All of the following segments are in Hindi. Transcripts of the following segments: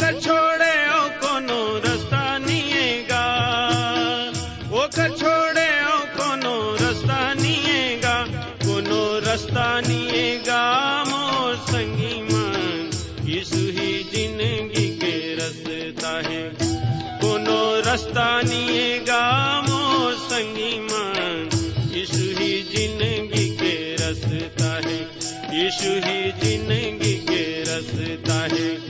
छोड़े ओ कोनो रास्ता निएगा? कोनो रास्ता निएगा? मोर संगी मान यीशु ही ज़िंदगी के रास्ता है। कोनो रास्ता निएगा? मोर संगी मान यीशु ही ज़िंदगी के रास्ता है। यीशु ही ज़िंदगी के रास्ता है।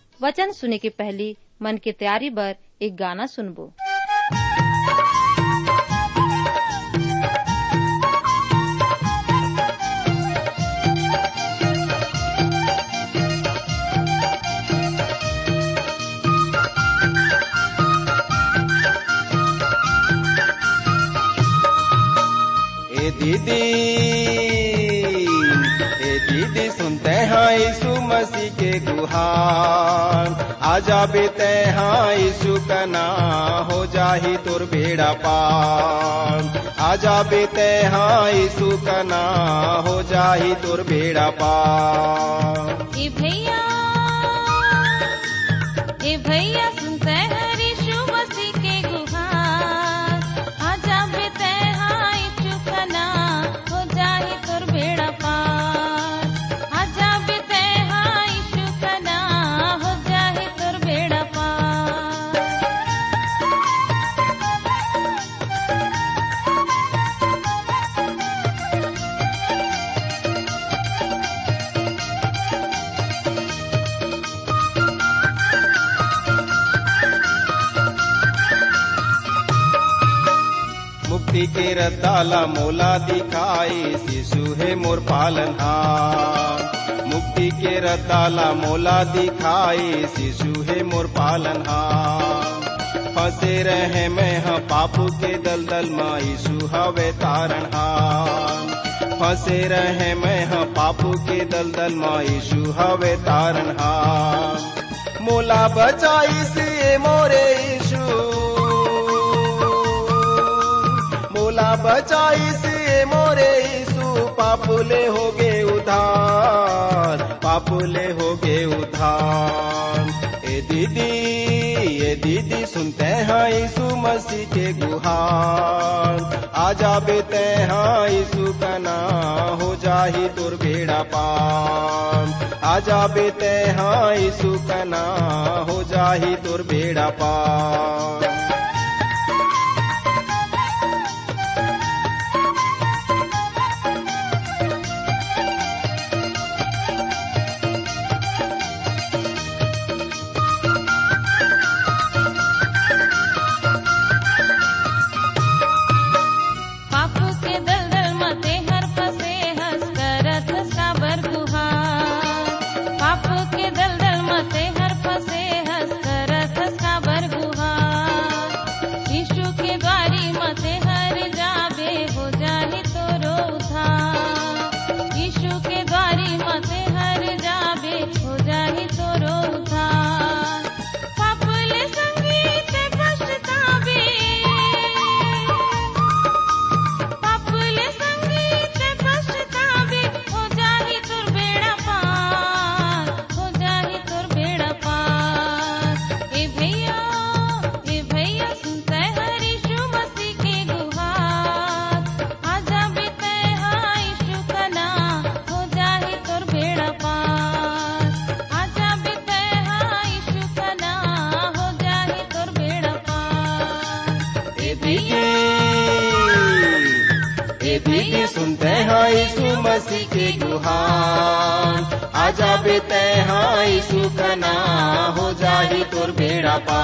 वचन सुने के पहली मन की तैयारी बर एक गाना सुनबो। दीदी दीदी सुनते हैं यीशु मसीह के गुहार। आजा बेते हाँ यीशु का ना हो जाही तुर बेड़ा पार। आजा बेते हाँ यीशु का ना हो जाही तुर बेड़ा पार। ए भैया ए भैया मुक्ति के रताला मोला दिखाई शिशु है मोर पालनहार मुक्ति के रताला मोला दिखाई शिशु है मोर पालनहार फंसे रहे मैं हाँ पापू के दलदल माँ यीशु हवे तारणहार फंसे रहे मैं हाँ पापू के दलदल माँ यीशु हवे तारणहार मोला बचाई से मोरे यीशु बचाई से मोरे यीशु पापुले हो गए उधार पापुले हो गए उधार ए दीदी ए दीदी, सुनते हैं यीशु मसीह के गुहार। आजा बेते हाँ यीशु का ना हो जाही तुर बेड़ा पार। आजा बेते हाँ यीशु का ना हो जाही तुर बेड़ा पार। आजापि ते हाय सुकना जाही तोर भेडापा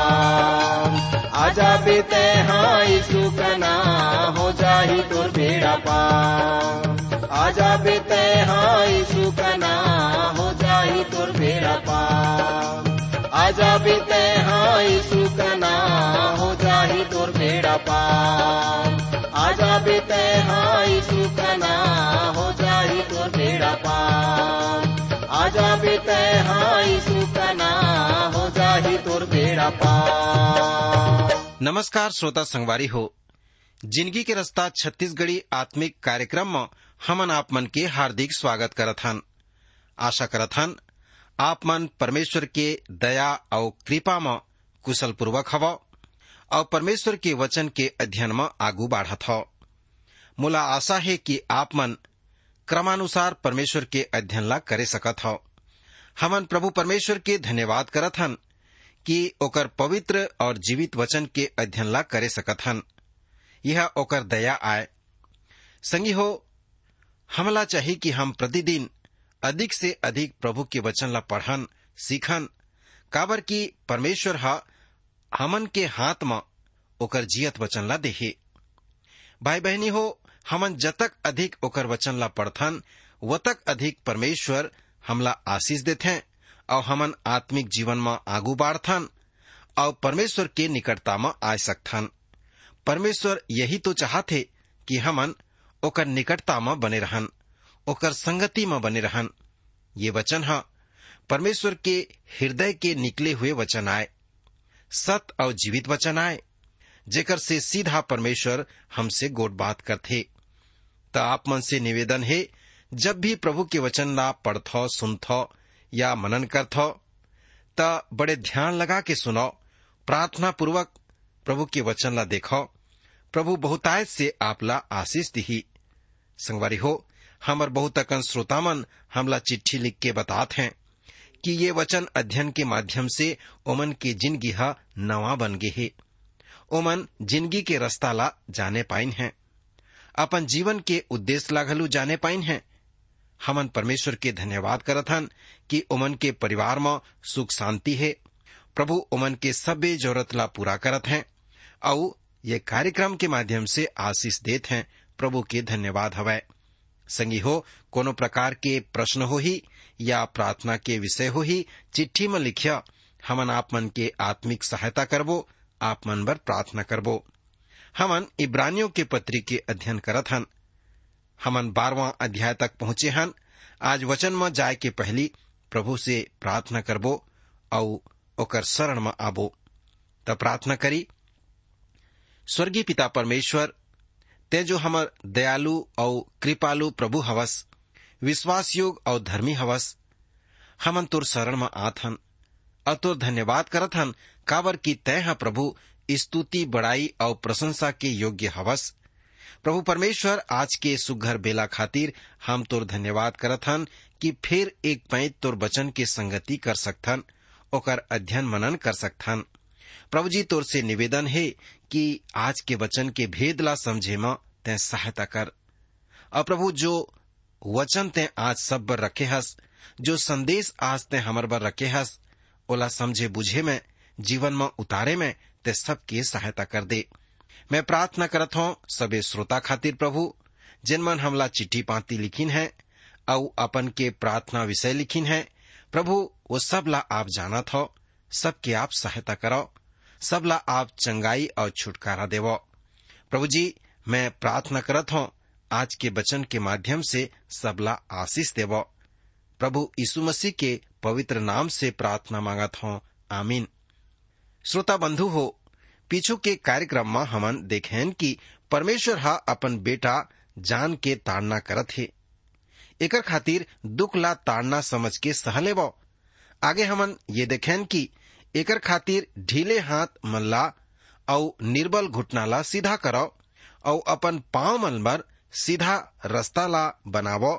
आजापि ते हाय सुखना जाहि तु भेडापा आजापि ते हाय सुकना जाहि तोर भेडापा आजापि ते हाय सुकना जाहि तोर भेडापा आजापि ते हाय सुकना आजा हाँ जाही तोर बेड़ा नमस्कार, श्रोता संगवारी हो। ज़िंदगी के रास्ता छत्तीसगढ़ी आत्मिक कार्यक्रम में हमन आप मन के हार्दिक स्वागत करत हन। आशा करत हन, आप मन परमेश्वर के दया और कृपा में कुशल पूर्वक हव और परमेश्वर के वचन के अध्ययन में आगू बढ़त हो। मोला आशा है कि आप मन क्रमानुसार परमेश्वर के अध्ययन ला करे सकत हो। हमन प्रभु परमेश्वर के धन्यवाद करत हन कि ओकर पवित्र और जीवित वचन के अध्ययन ला करे सकत हन। यह ओकर दया आए संगी हो, हमला चाहिए कि हम प्रतिदिन अधिक से अधिक प्रभु के वचन ला पढ़न, सीखन, काबर कि परमेश्वर हा हमन के हाथ में ओकर जियत वचन ला देहे। भाई बहनी हो हमन जतक अधिक ओकर वचन ला पढ़थन, वतक अधिक परमेश्वर हमला आशीष देथे और हमन आत्मिक जीवन में आगू बढ़थन और परमेश्वर के निकटता में आ सकथन। परमेश्वर यही तो चाहते कि हमन ओकर निकटता में बने रहन, ओकर संगति में बने रहन। ये वचन है, परमेश्वर के हृदय के निकले हुए वचन आए सत और जीवित वचन आए जेकर से सीधा परमेश्वर हमसे गोट बात करथे। त आप मन से निवेदन है, जब भी प्रभु के वचन ला पढ़थो, सुनथो या मनन करथो, त बड़े ध्यान लगा के सुनो प्रार्थना पूर्वक प्रभु के वचन ला देखो। प्रभु बहुतायत से आपला आशीष दिही। संगवारी हो, हमर बहुत बहुतकन श्रोतामन हमला चिट्ठी लिख के बतात हैं कि ये वचन अध्ययन के माध्यम से ओमन के ज़िंदगी नवा बन गे है। ओमन ज़िंदगी के रास्ता ला जाने पाइन हैं। अपन जीवन के उद्देश्य ला घलू जाने पाइन हैं। हमन परमेश्वर के धन्यवाद करत हन कि उमन के परिवार में सुख शांति है। प्रभु उमन के सभे ज़रूरत ला पूरा करत हैं। और ये कार्यक्रम के माध्यम से आशीष देत हैं। प्रभु के धन्यवाद हवै संगी हो, कोनो प्रकार के प्रश्न हो ही या प्रार्थना के विषय हो ही, चिट्ठी में लिखिया, हमन आप मन के आत्मिक सहायता करबो, आप मन बर प्रार्थना करबो। हमन इब्रानियों के पत्री के अध्ययन करत हन। हमन बारवा अध्याय तक पहुँचे हन। आज वचन में जाय के पहली प्रभु से प्रार्थना करबो और ओकर शरण में आबो। त प्रार्थना करी, स्वर्गीय पिता परमेश्वर, ते जो हमर दयालु और कृपालु प्रभु हवस, विश्वास योग और धर्मी हवस, हमन तुर शरण में आत हन। धन्यवाद करत हन। काबर की तय प्रभु स्तुति, बड़ाई और प्रशंसा के योग्य हवस। प्रभु परमेश्वर, आज के सुघर बेला खातिर हम तोर धन्यवाद करत हन कि फिर एक पैंत तोर वचन के संगति कर सकथन, ओकर अध्ययन मनन कर सकथन। प्रभु जी, तोर से निवेदन है कि आज के वचन के भेद ला समझे म तय सहायता कर। और प्रभु, जो वचन ते आज सब बर रखे हस, जो संदेश आज ते हमर बर रखे हस, ओला समझे बुझे में, जीवन में उतारे में ते सबके सहायता कर दे। मैं प्रार्थना करत हूँ सबे श्रोता खातिर प्रभु, जिन मन हमला चिट्ठी पाती लिखिन है और अपन के प्रार्थना विषय लिखिन है, प्रभु, वो सब ला आप जानत हो, सबके आप सहायता करो सब ला आप चंगाई और छुटकारा देवो। प्रभु जी, मैं प्रार्थना करत हूँ, आज के वचन के माध्यम से सबला आशीष देवो। प्रभु यीशु मसीह के पवित्र नाम से प्रार्थना मांगत हूँ, आमीन। श्रोता बंधु हो, पीछू के कार्यक्रम में हमन देखें कि परमेश्वर हा अपन बेटा जान के ताड़ना करत है। एकर खातिर दुख ला ताड़ना समझ के सह लेवो आगे हमन ये देखें कि एकर खातिर ढीले हाथ मल्ला और निर्बल घुटना ला सीधा करो और अपन पाँव मन पर सीधा रास्ता ला बनावो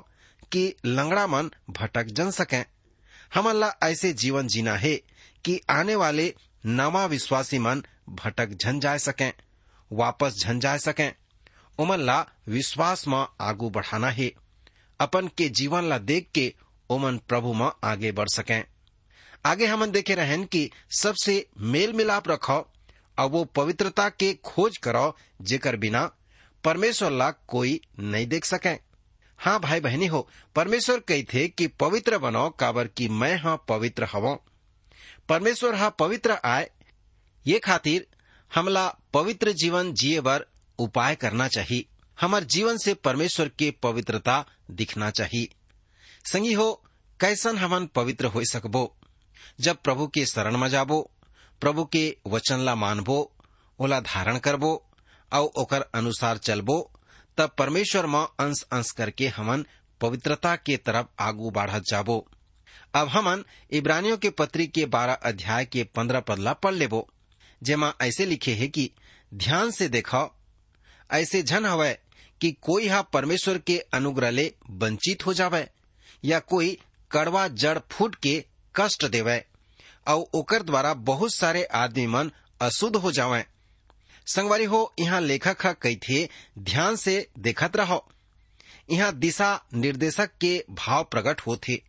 कि लंगड़ा मन भटक जन सके। हमन ला ऐसे जीवन जीना है कि आने वाले नवा विश्वासी मन भटक झन जाए सके, वापस झन जाए सके। ओमन ला विश्वास म आगू बढ़ाना है। अपन के जीवन ला देख के ओमन प्रभु म आगे बढ़ सकें। आगे हमन देखे रहन कि सबसे मेल मिलाप रखो और वो पवित्रता के खोज करो जेकर बिना परमेश्वर ला कोई नहीं देख सके। हाँ भाई बहनी हो, परमेश्वर कही थे कि पवित्र बनो काबर की मैं हाँ पवित्र हवो। परमेश्वर हा पवित्र आए ये खातिर हमला पवित्र जीवन जिए बर उपाय करना चाहिए। हमार जीवन से परमेश्वर के पवित्रता दिखना चाहिए। संगी हो, कैसन हमन पवित्र हो सकबो? जब प्रभु के शरण में जाबो, प्रभु के वचन ला मानबो, ओला धारण करबो और ओकर अनुसार चलबो, तब परमेश्वर में अंश अंश करके हमन पवित्रता के तरफ़ आगू बढ़त जाबो। अब हमन इब्रानियों के पत्री के बारह अध्याय के पंद्रह पदला पढ़ लेबो। जेमा ऐसे लिखे है कि, ध्यान से देखो ऐसे झन हवय कि कोई हा परमेश्वर के अनुग्रह ले वंचित हो जावे, या कोई कड़वा जड़ फूट के कष्ट देवे और ओकर द्वारा बहुत सारे आदमी मन अशुद्ध हो जावे। संगवारी हो यहाँ लेखक कही थे ध्यान से देखत रहो। यहाँ दिशा निर्देशक के भाव प्रकट होते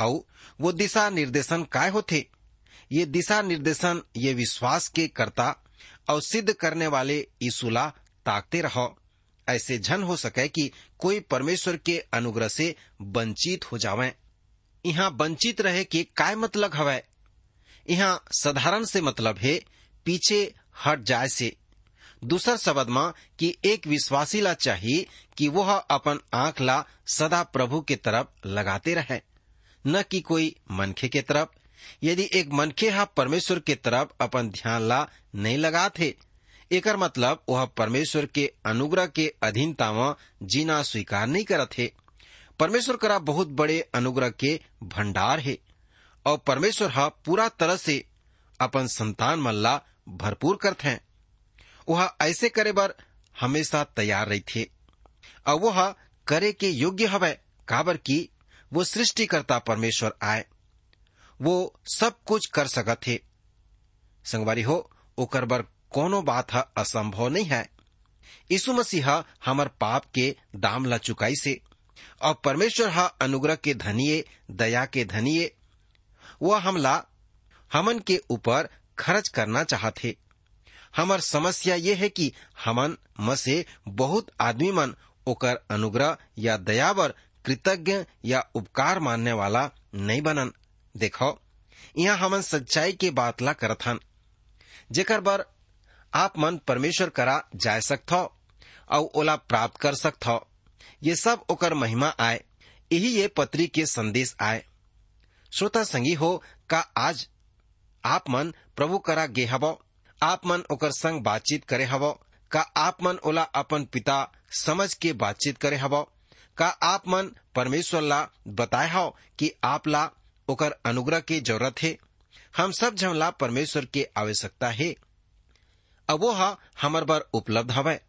और वो दिशा निर्देशन काय होते? ये दिशा निर्देशन ये विश्वास के करता और सिद्ध करने वाले ईसुला ताकते रहो। ऐसे झन हो सके कि कोई परमेश्वर के अनुग्रह से वंचित हो जावे। यहाँ वंचित रहे के काय मतलब हवै? यहाँ साधारण से मतलब है पीछे हट जाए से। दूसर शब्द में कि एक विश्वासी ला चाहिए कि वह अपन आँख ला सदा प्रभु के तरफ़ लगाते रहे। न कि कोई मनखे के तरफ़। यदि एक मनखे हा परमेश्वर के तरफ़ अपन ध्यान ला नहीं लगा थे एकर मतलब वह परमेश्वर के अनुग्रह के अधीनता में जीना स्वीकार नहीं करत है परमेश्वर करा बहुत बड़े अनुग्रह के भंडार है, और परमेश्वर हा पूरा तरह से अपन संतान मल्ला भरपूर करते हैं वह ऐसे करे बर हमेशा तैयार रही थे और वह करे के योग्य हवै, काबर की वो सृष्टिकर्ता परमेश्वर आए। वो सब कुछ कर सकत थे। संगवारी हो, ओकर बर कोनो बात हा असंभव नहीं है। यीशु मसीह हमर पाप के दाम ला चुकाई से, और परमेश्वर हा अनुग्रह के धनिये, दया के धनिये, वह हमला हमन के ऊपर खर्च करना चाहते हमर समस्या ये है कि हमन मसे बहुत आदमी मन ओकर अनुग्रह या दया बर कृतज्ञ या उपकार मानने वाला नहीं बनन। देखो, यहाँ हमन सच्चाई के बात ला करत हन। जेकर बर आप मन परमेश्वर करा जाय सकथो और ओला प्राप्त कर सकथो, ये सब ओकर महिमा आए यही ये पत्री के संदेश आए श्रोता संगी हो, का आज आप मन प्रभु करा गे हवो? आप मन ओकर संग बातचीत करे हवो? का आप मन ओला अपन पिता समझ के बातचीत करे हवो? का आप मन परमेश्वर ला बताए हो कि आप ला ओकर अनुग्रह की ज़रूरत है। हम सब झन ला परमेश्वर के आवश्यकता है। अब वो हा हमर बर उपलब्ध हवै।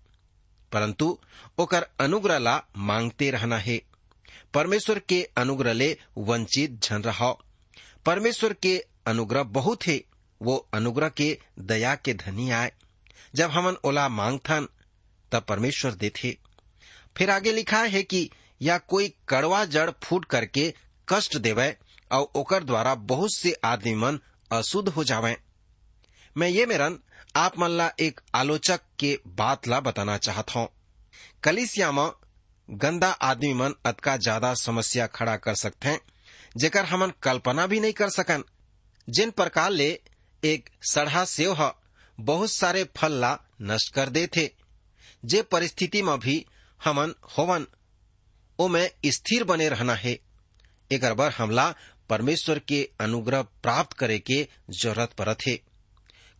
परंतु ओकर अनुग्रह ला मांगते रहना है। परमेश्वर के अनुग्रह ले वंचित झन रहो परमेश्वर के अनुग्रह बहुत है। वो अनुग्रह के दया के धनी आए। जब हमन ओला मांगथन, तब परमेश्वर देथे। फिर आगे लिखा है कि या कोई कड़वा जड़ फूट करके कष्ट देवे, और ओकर द्वारा बहुत से आदमी मन अशुद्ध हो जावे। मैं ये मेरन आप मन ला एक आलोचक के बात ला बताना चाहत हूँ। कलिसिया में गंदा आदमी मन अतका ज़्यादा समस्या खड़ा कर सकते हैं जेकर हमन कल्पना भी नहीं कर सकन। जिन प्रकार ले एक सड़हा सेव ह बहुत सारे फल ला नष्ट कर दे थे जे परिस्थिति में भी हमन होवन में स्थिर बने रहना है। एक बार हमला परमेश्वर के अनुग्रह प्राप्त करे के ज़रूरत पड़त है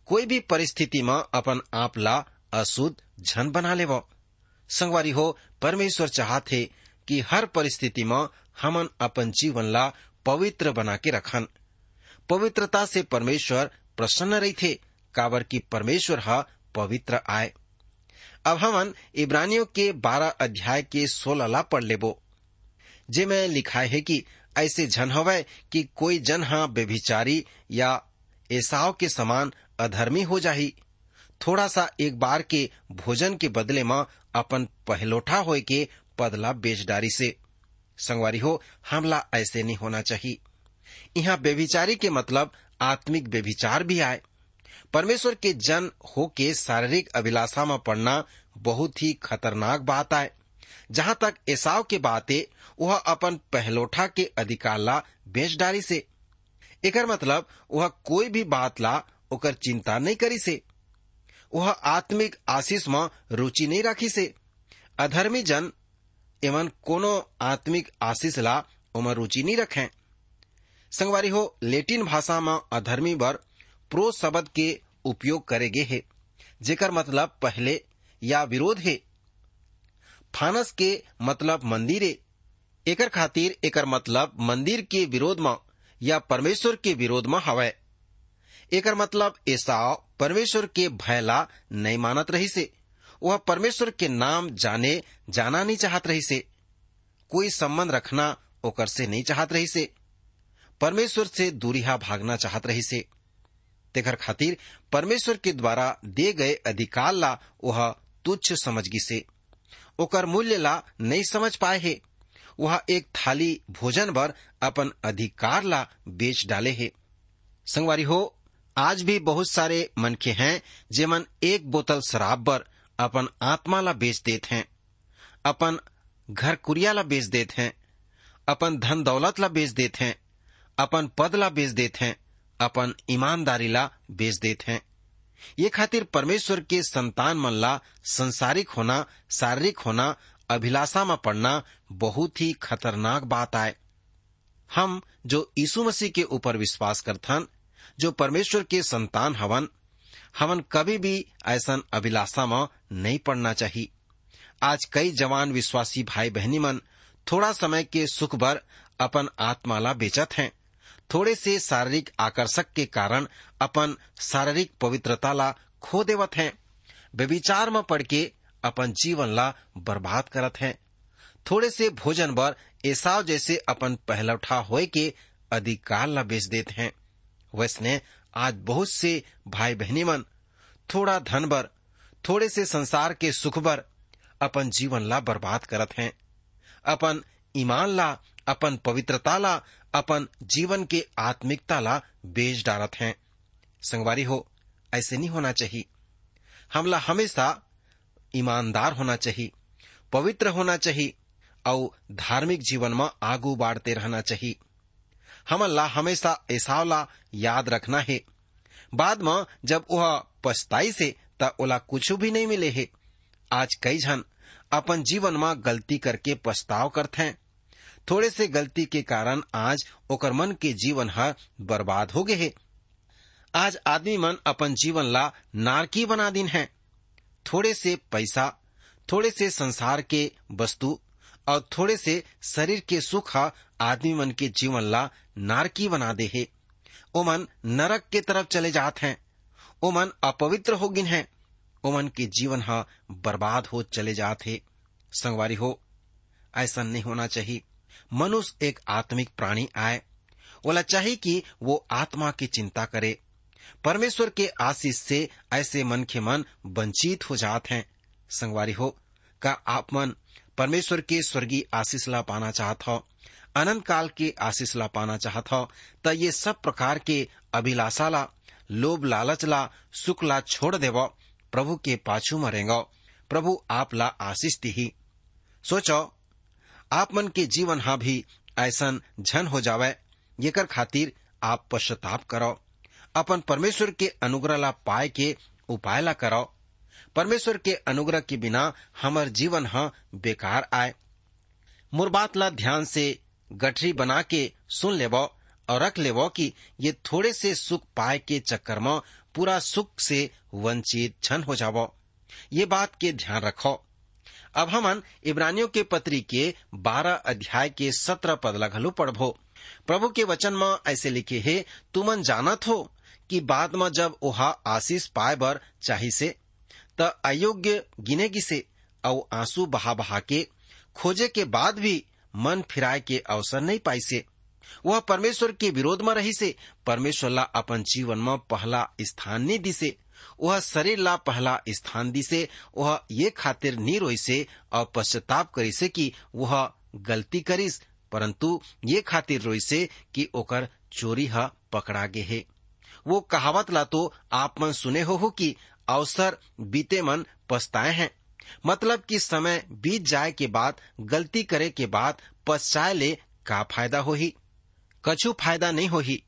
कोई भी परिस्थिति में अपन आप ला अशुद्ध झन बना ले संगवारी हो, परमेश्वर चाहते कि हर परिस्थिति में हमन अपन जीवन ला पवित्र बना के रखन। पवित्रता से परमेश्वर प्रसन्न रही थे काबर की परमेश्वर हा पवित्र आए। अब हमन इब्रानियों के बारह अध्याय के सोलह ला पढ़ लेबो। जे में लिखा है कि ऐसे झन हवय कि कोई जन हा व्यभिचारी या ऐसाव के समान अधर्मी हो जाही। थोड़ा सा एक बार के भोजन के बदले में अपन पहलोठा होए के पदला बेच डारी से। संगवारी हो, हमला ऐसे नहीं होना चाहिए। यहाँ बेभिचारी के मतलब आत्मिक बेभिचार भी आए। परमेश्वर के जन हो के शारीरिक अभिलाषा में पड़ना बहुत ही खतरनाक बात आए। जहाँ तक ऐसाव के बाते, वह अपन पहलोठा के अधिकार ला बेच डारी से। एकर मतलब वह कोई भी बात ला, ओकर चिंता नहीं करी से। वह आत्मिक आशीष में रुचि नहीं रखी से। अधर्मी जन एवं कोनो आत्मिक आशीष ला उमर रुचि नहीं रखें। संगवारी हो, लेटिन भाषा में अधर्मी बर प्रो शब्द के उपयोग करेगे है। जेकर मतलब पहले या विरोध है। फानस के मतलब मंदिरे एकर खातिर एकर मतलब मंदिर के विरोध में या परमेश्वर के विरोध में हवय। एकर मतलब एसाव परमेश्वर के भयला नहीं मानत रही से वह परमेश्वर के नाम जाने जाना नहीं चाहत रही से कोई संबंध रखना ओकर से नहीं चाहत रही से परमेश्वर से दूरिहा भागना चाहत रही से तेकर खातिर परमेश्वर के द्वारा दे गए अधिकार ला वह तुच्छ समझगी से। ओकर मूल्य ला नहीं समझ पाए है। वह एक थाली भोजन पर अपन अधिकार ला बेच डाले है। संगवारी हो, आज भी बहुत सारे मनखे हैं जेमन एक बोतल शराब पर अपन आत्मा ला बेच देते हैं। अपन घर कुरिया ला बेच देते हैं। अपन धन दौलत ला बेच देते हैं। अपन पद ला बेच देते हैं। अपन ईमानदारी ला बेच देत हैं। ये खातिर परमेश्वर के संतान मन ला संसारिक होना, शारीरिक होना, अभिलाषा में पड़ना बहुत ही खतरनाक बात आए। हम जो यीशु मसीह के ऊपर विश्वास करथन, जो परमेश्वर के संतान हवन हवन कभी भी ऐसा अभिलाषा में नहीं पड़ना चाहिए। आज कई जवान विश्वासी भाई बहनी मन थोड़ा समय के सुख भर अपन आत्मा ला बेचत हैं। थोड़े से शारीरिक आकर्षक के कारण अपन शारीरिक पवित्रता ला खो देवत हैं। व्यविचार में पड़ के अपन जीवन ला बर्बाद करत हैं। थोड़े से भोजन बर एसाव जैसे अपन पहलौठा होए के अधिकार ला बेच देते हैं। वैसने आज बहुत से भाई बहनी मन थोड़ा धन बर, थोड़े से संसार के सुख बर अपन जीवन ला बर्बाद करत हैं। अपन ईमान ला अपन पवित्रता ला अपन जीवन के आत्मिकता ला बेच डालत हैं। संगवारी हो, ऐसे नहीं होना चाहिए। हमला हमेशा ईमानदार होना चाहिए, पवित्र होना चाहिए और धार्मिक जीवन में आगू बाढ़ते रहना चाहिए। हमला हमेशा ऐसा ला याद रखना है। बाद में जब वह पछताई से, त ओला कुछ भी नहीं मिले है। आज कई जन अपन जीवन में गलती करके पछताव करते हैं। थोड़े से गलती के कारण आज ओकर मन के जीवन ह बर्बाद हो गए है। आज आदमी मन अपन जीवन ला नारकी बना दिन है। थोड़े से पैसा, थोड़े से संसार के वस्तु और थोड़े से शरीर के सुख आदमी मन के जीवन ला नारकी बना दे है। ओमन नरक के तरफ़ चले जात हैं। ओमन अपवित्र हो गिन हैं। ओमन के जीवन हा बर्बाद हो चले जात है। संगवारी हो, ऐसा नहीं होना चाहिए। मनुष्य एक आत्मिक प्राणी आए। बोला चाहिए कि वो आत्मा की चिंता करे। परमेश्वर के आशीष से ऐसे मन के मन वंचित हो जाते हैं। संगवारी हो, का आप मन परमेश्वर के स्वर्गीय आशीष ला पाना चाहत हो, अनंत काल के आशीष ला पाना चाहत हो, त ये सब प्रकार के अभिलाषा ला, लोभ लालच ला, सुख ला छोड़ देव, प्रभु के पाछू मरेंगो, प्रभु आप ला आशीष दी सोचो आप मन के जीवन हा भी ऐसन झन हो जावे, येकर खातिर आप पश्चाताप करो अपन परमेश्वर के अनुग्रह ला पाए के उपाय ला करो परमेश्वर के अनुग्रह के बिना हमर जीवन ह बेकार आए। मोर बात ला ध्यान से गठरी बना के सुन लेबो और रख लेबो कि ये थोड़े से सुख पाए के चक्कर में पूरा सुख से वंचित छन हो जाबो ये बात के ध्यान रखो। अब हमन इब्रानियों के पत्री के बारह अध्याय के सत्रह पद लगलू पढ़बो। प्रभु के वचन में ऐसे लिखे है तुमन जानत हो कि बाद में जब ओहा आशीष पाए बर चाही से त अयोग्य गिनेगी से और आँसू बहा बहा के खोजे के बाद भी मन फिराए के अवसर नहीं पाई से वह परमेश्वर के विरोध में रही से परमेश्वर ला अपन जीवन में पहला स्थान नहीं दी से वह शरीर ला पहला स्थान दी से वह ये खातिर नी रोई से और पश्चाताप करी से कि वह गलती करिस परंतु ये खातिर रोई से कि ओकर चोरी ह पकड़ा गे हे। वो कहावत ला तो आप मन सुने हो, हो कि अवसर बीते मन पछताए हैं। मतलब कि समय बीत जाए के बाद गलती करे के बाद पछताए ले का फ़ायदा हो ही कछु फ़ायदा नहीं होही।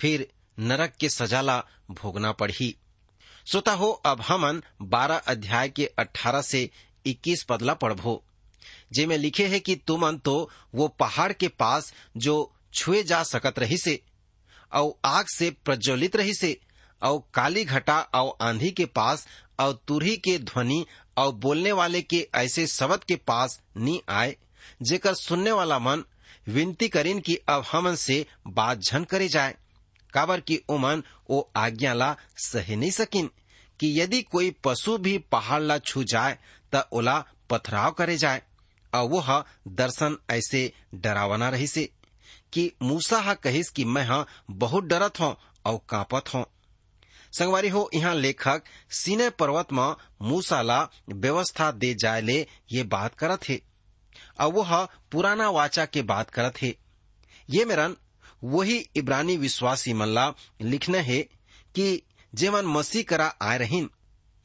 फिर नरक के सजाला भोगना पड़ही। सोता हो अब हमन बारह अध्याय के अठारह से इक्कीस पदला पढ़बो जेमे लिखे है कि तुमन तो वो पहाड़ के पास जो छुए जा सकत रही से और आग से प्रज्वलित रही से और काली घटा और आंधी के पास और तुरही के ध्वनि और बोलने वाले के ऐसे शब्द के पास नी आए, जेकर सुनने वाला मन विनती करीन कि अब हमन से बात झन करे जाए। काबर की उमन वो आज्ञा ला सह नहीं सकिन। कि यदि कोई पशु भी पहाड़ ला छू जाए, त ओला पथराव करे जाए। और वह दर्शन ऐसे डरावना रही से कि मूसा हा कहिस कि मैं हा बहुत डरत हूँ और कांपत हूँ। संगवारी हो यहाँ लेखक सीने पर्वत में मूसा ला व्यवस्था दे जाए ले ये बात करत है। और वह पुराना वाचा के बात करत है। ये मेरन वही इब्रानी विश्वासी मल्ला लिखने है कि जेमन मसीह करा आए रहीन।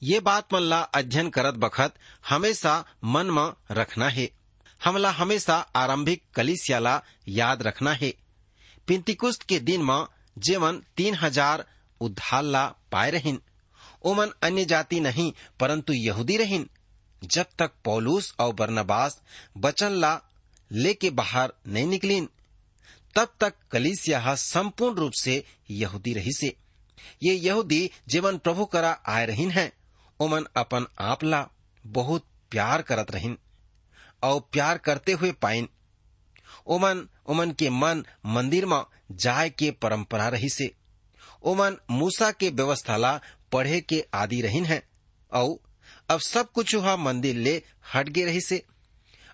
ये बात मल्ला अध्ययन करत बखत हमेशा मन में रखना है। हमला हमेशा आरंभिक कलिसियाला याद रखना है। पिंतिकुस्त के दिन में जेमन तीन हज़ार उद्धार ला पाए रहीन। ओमन अन्य जाति नहीं, परंतु यहूदी रहीन। जब तक पौलूस और बर्नबास बचन ला लेके बाहर नहीं निकलीन तब तक कलिसिया संपूर्ण रूप से यहूदी रही से। ये यहूदी जीवन प्रभु करा आए रहीन है ओमन अपन आप ला बहुत प्यार करत रहीन, और प्यार करते हुए पाइन। ओमन ओमन के मन मंदिर में जाए के परंपरा रही से। ओमन मूसा के व्यवस्था ला पढ़े के आदि रहीन है, और अब सब कुछ वह मंदिर ले हट गे रही से।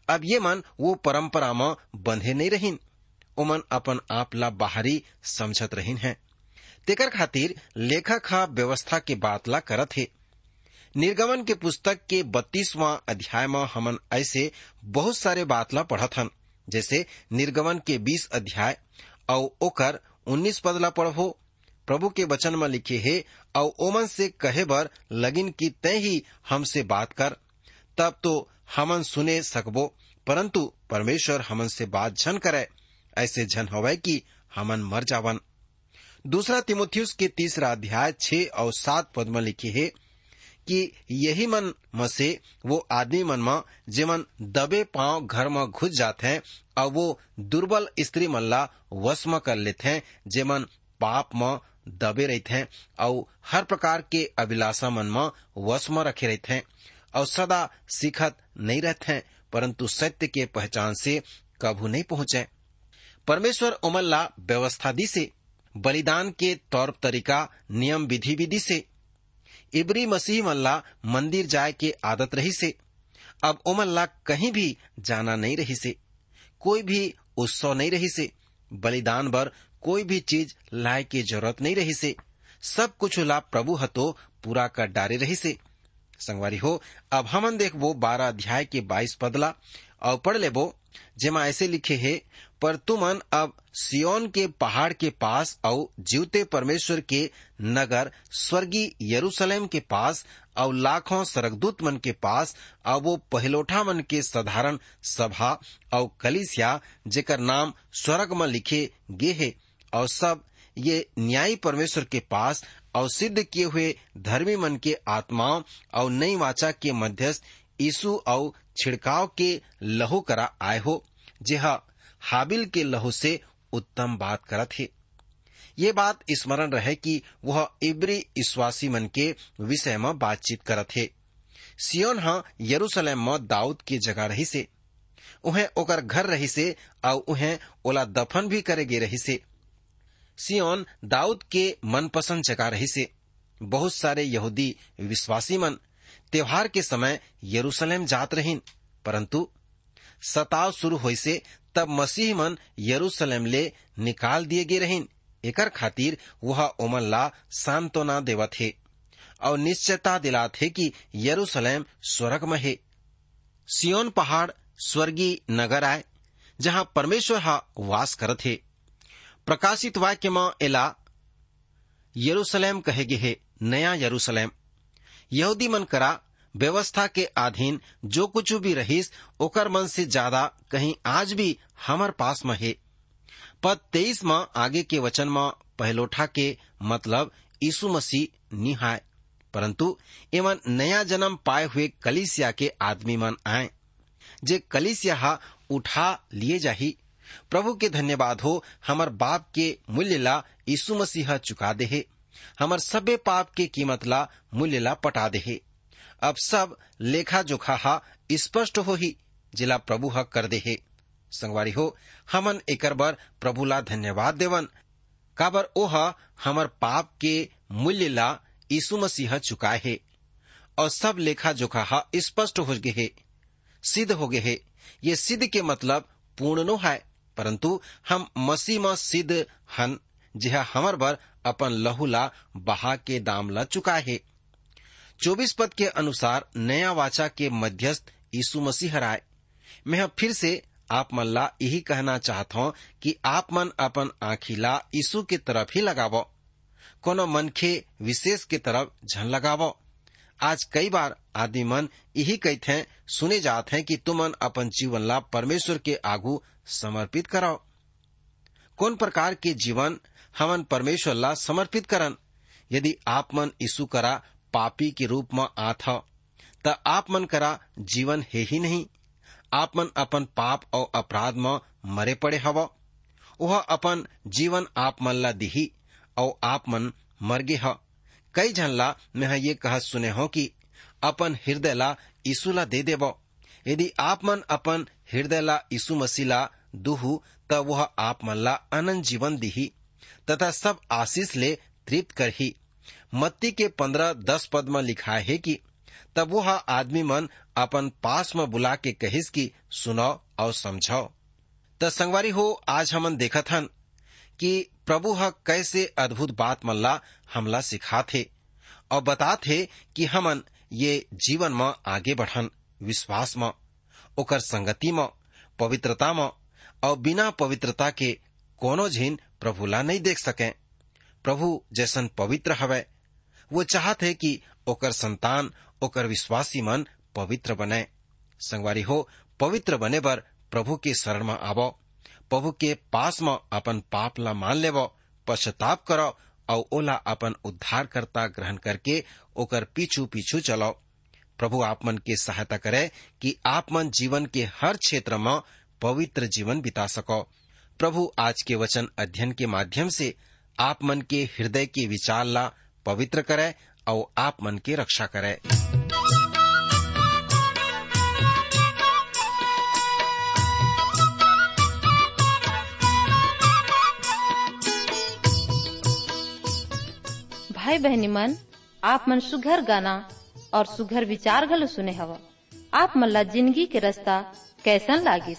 अब ये मन वो परंपरा में बंधे नहीं रहीन। ओमन अपन आप ला बाहरी समझत रहीन है। तेकर खातिर लेखक हा व्यवस्था के बात ला करत है। निर्गमन के पुस्तक के बत्तीसवां अध्याय में हमन ऐसे बहुत सारे बात ला पढ़त हन, जैसे निर्गमन के बीस अध्याय और ओकर उन्नीस पद ला पढ़ो। प्रभु के वचन में लिखे है और ओमन से कहे बर लगिन की तय ही हमसे बात कर। तब तो हमन सुने सकबो, परंतु परमेश्वर हमन से बात झन करे ऐसे झन होवे कि हमन मर जावन। दूसरा तिमोथियस के तीसरा अध्याय छह और सात पद में लिखे है कि यही मन में से वो आदमी मन में जेमन दबे पाँव घर में घुस जाते हैं और वो दुर्बल स्त्री मन ला वश में कर लेते हैं, जेमन पाप में दबे रहते हैं और हर प्रकार के अभिलाषा मन में वश में रखे रहते हैं और सदा सीखत नहीं रहते हैं, परंतु सत्य के पहचान से कभू नहीं पहुँचे। परमेश्वर उमल्ला व्यवस्था से, बलिदान के तौर तरीका, नियम विधि विधि से, इबरी मसीह मल्ला मंदिर जाए के आदत रही से, अब उमल्ला कहीं भी जाना नहीं रही से, कोई भी उत्सव नहीं रही से, बलिदान बर कोई भी चीज़ लाए की ज़रूरत नहीं रही से, सब कुछ ला प्रभु हतो पूरा कर डारे रही से। संगवारी हो, अब हमन देखबो बारह अध्याय के बाईस पदला, और पढ़ लेबो जेमा ऐसे लिखे है, पर तुमन अब सियोन के पहाड़ के पास और जीवते परमेश्वर के नगर, स्वर्गीय यरूशलेम के पास और लाखों सरगदूत मन के पास और वो पहलोठा मन के साधारण सभा और कलिसिया, जेकर नाम स्वर्ग में लिखे गे है, और सब ये न्यायी परमेश्वर के पास और सिद्ध किए हुए धर्मी मन के आत्माओं और नई वाचा के मध्यस्थ यीशु और छिड़काव के लहू करा आए हो, जेह हाबिल के लहू से उत्तम बात करत है। ये बात स्मरण रहे कि वह इब्री विश्वासी मन के विषय में बातचीत करत है। सियोन हा यरूशलेम में दाऊद की जगह रही से। उन्हें ओकर घर रही से और उन्हें ओला दफन भी करे गे रही से। सियोन दाऊद के मनपसंद जगह रही से। बहुत सारे यहूदी विश्वासी मन त्योहार के समय यरूशलेम जात रहीन, परंतु सताव शुरू होई से तब मसीह मन यरूशलेम ले निकाल दिए गे रहीन। एकर खातिर वह ओमन ला सांत्वना देवत हे, और निश्चयता दिलात है कि यरूशलेम स्वर्ग में है। सियोन पहाड़ स्वर्गीय नगर आए जहाँ परमेश्वर हा वास करत है। प्रकाशित वाक्य में एला, यरूशलेम कहेगे है, नया यरूशलेम। यहूदी मन करा, व्यवस्था के अधीन जो कुछ भी रहीस, ओकर मन से ज़्यादा कहीं आज भी हमर पास में है। पद तेईस में आगे के वचन में पहलोठा के मतलब यीशु मसीह निहाय। परंतु एवं नया जन्म पाए हुए कलिसिया के आदमी मन आए, जे कलिसिया उठा लिए जाही। प्रभु के धन्यवाद हो हमर बाप के मूल्य ला यीशु मसीह चुका दे है। हमर सबे पाप के कीमत ला मूल्य ला पटा दे है। अब सब लेखा जोखा हा स्पष्ट हो ही, जिला प्रभु हा कर दे है। संगवारी हो, हमन एकर बर प्रभु ला धन्यवाद देवन। काबर ओह हमर पाप के मूल्य ला यीशु मसीह चुकाए है। और सब लेखा जोखा हा स्पष्ट हो गए है, सिद्ध हो गए है। ये सिद्ध के मतलब पूर्ण नो है परंतु हम मसीह सिद्ध हन, जिहा हमर बर अपन लहू ला बहा के दाम ला चुकाए है। चौबीस पद के अनुसार नया वाचा के मध्यस्थ यीशु मसीह राय। मैं फिर से आप मन ला यही कहना चाहता हूँ कि आप मन अपन आँखी ला यीशु के तरफ़ ही लगावो। कोनो मनखे विशेष के तरफ़ झन लगावो। आज कई बार आदमी मन यही कहते हैं, सुने जाते हैं कि तुमन अपन जीवन ला परमेश्वर के आगू समर्पित कराओ। कौन प्रकार के जीवन हमन परमेश्वर ला समर्पित करन। यदि आप मन ईसु करा पापी के रूप में आथ त आप मन करा जीवन है ही नहीं। आप मन अपन पाप और अपराध में मरे पड़े हव। वह अपन जीवन आप मन ला दिही और आप मन मर गे ह। कई झन ला मैं ये कह सुने हो कि अपन हृदय ला यीशु ला दे देव। यदि आप मन अपन हृदय ला यीशु मसीह ला दुहु, त वह आप मन ला अनंत जीवन दिही। तथा सब आशीष ले तृप्त कर ही। मत्ती के पंद्रह दस पद में लिखा है कि, तब वह आदमी मन अपन पास में बुला के कहिस कि सुनो और समझो त संगवारी हो, आज हमन देखत हन कि प्रभु ह कैसे अद्भुत बात मन ला हमला सिखाथे और बता थे कि हमन ये जीवन में आगे बढ़न, विश्वास में, ओकर संगति में, पवित्रता में और बिना पवित्रता के कोनो झिन प्रभु ला नहीं देख सके। प्रभु जैसन पवित्र हवे। वो चाहत है कि ओकर संतान, ओकर विश्वासी मन पवित्र बने। संगवारी हो, पवित्र बने बर प्रभु के शरण में आवो। प्रभु के पास में अपन पाप ला मान लेवो, पश्चाताप करो और ओला अपन उद्धारकर्ता ग्रहण करके ओकर पीछू पीछू चलो। प्रभु आप मन के सहायता करे कि आप मन जीवन के हर क्षेत्र में पवित्र जीवन बिता सको। प्रभु आज के वचन अध्ययन के माध्यम से आप मन के हृदय के विचार ला पवित्र करे और आप मन की रक्षा करे भाई बहनी मन, आप मन सुघर गाना और सुघर विचार घलो सुने हवा। आप मल्ला ज़िंदगी के रास्ता कैसन लागिस?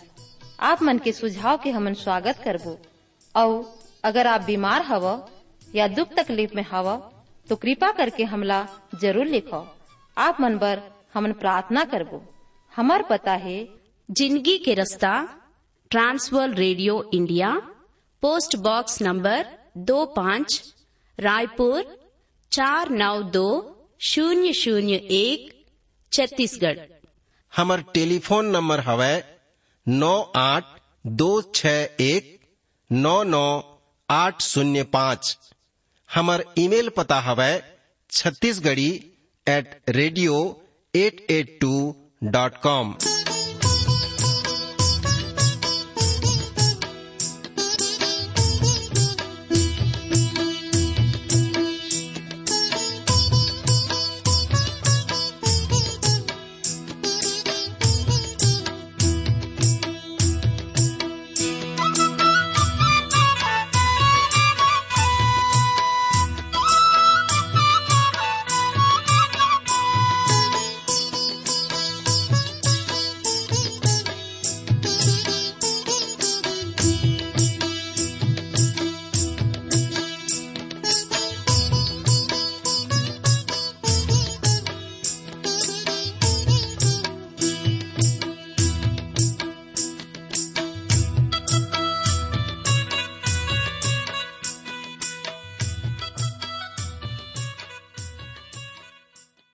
आप मन के सुझाव के हमन स्वागत करबो। और अगर आप बीमार हव या दुख तकलीफ़ में हव तो कृपा करके हमला ज़रूर लिखो। आप मन बर हमन प्रार्थना करबो। हमार पता है ज़िंदगी के रास्ता trans world radio India post box number दो पाँच रायपुर चार नौ दो शून्य शून्य एक छत्तीसगढ़। हमर टेलीफोन नंबर हवै नौ आठ दो छ एक, नौ नौ आठ शून्य पाँच। हमारे ईमेल पता हवै Chhattisgarhi at radio at at two dot com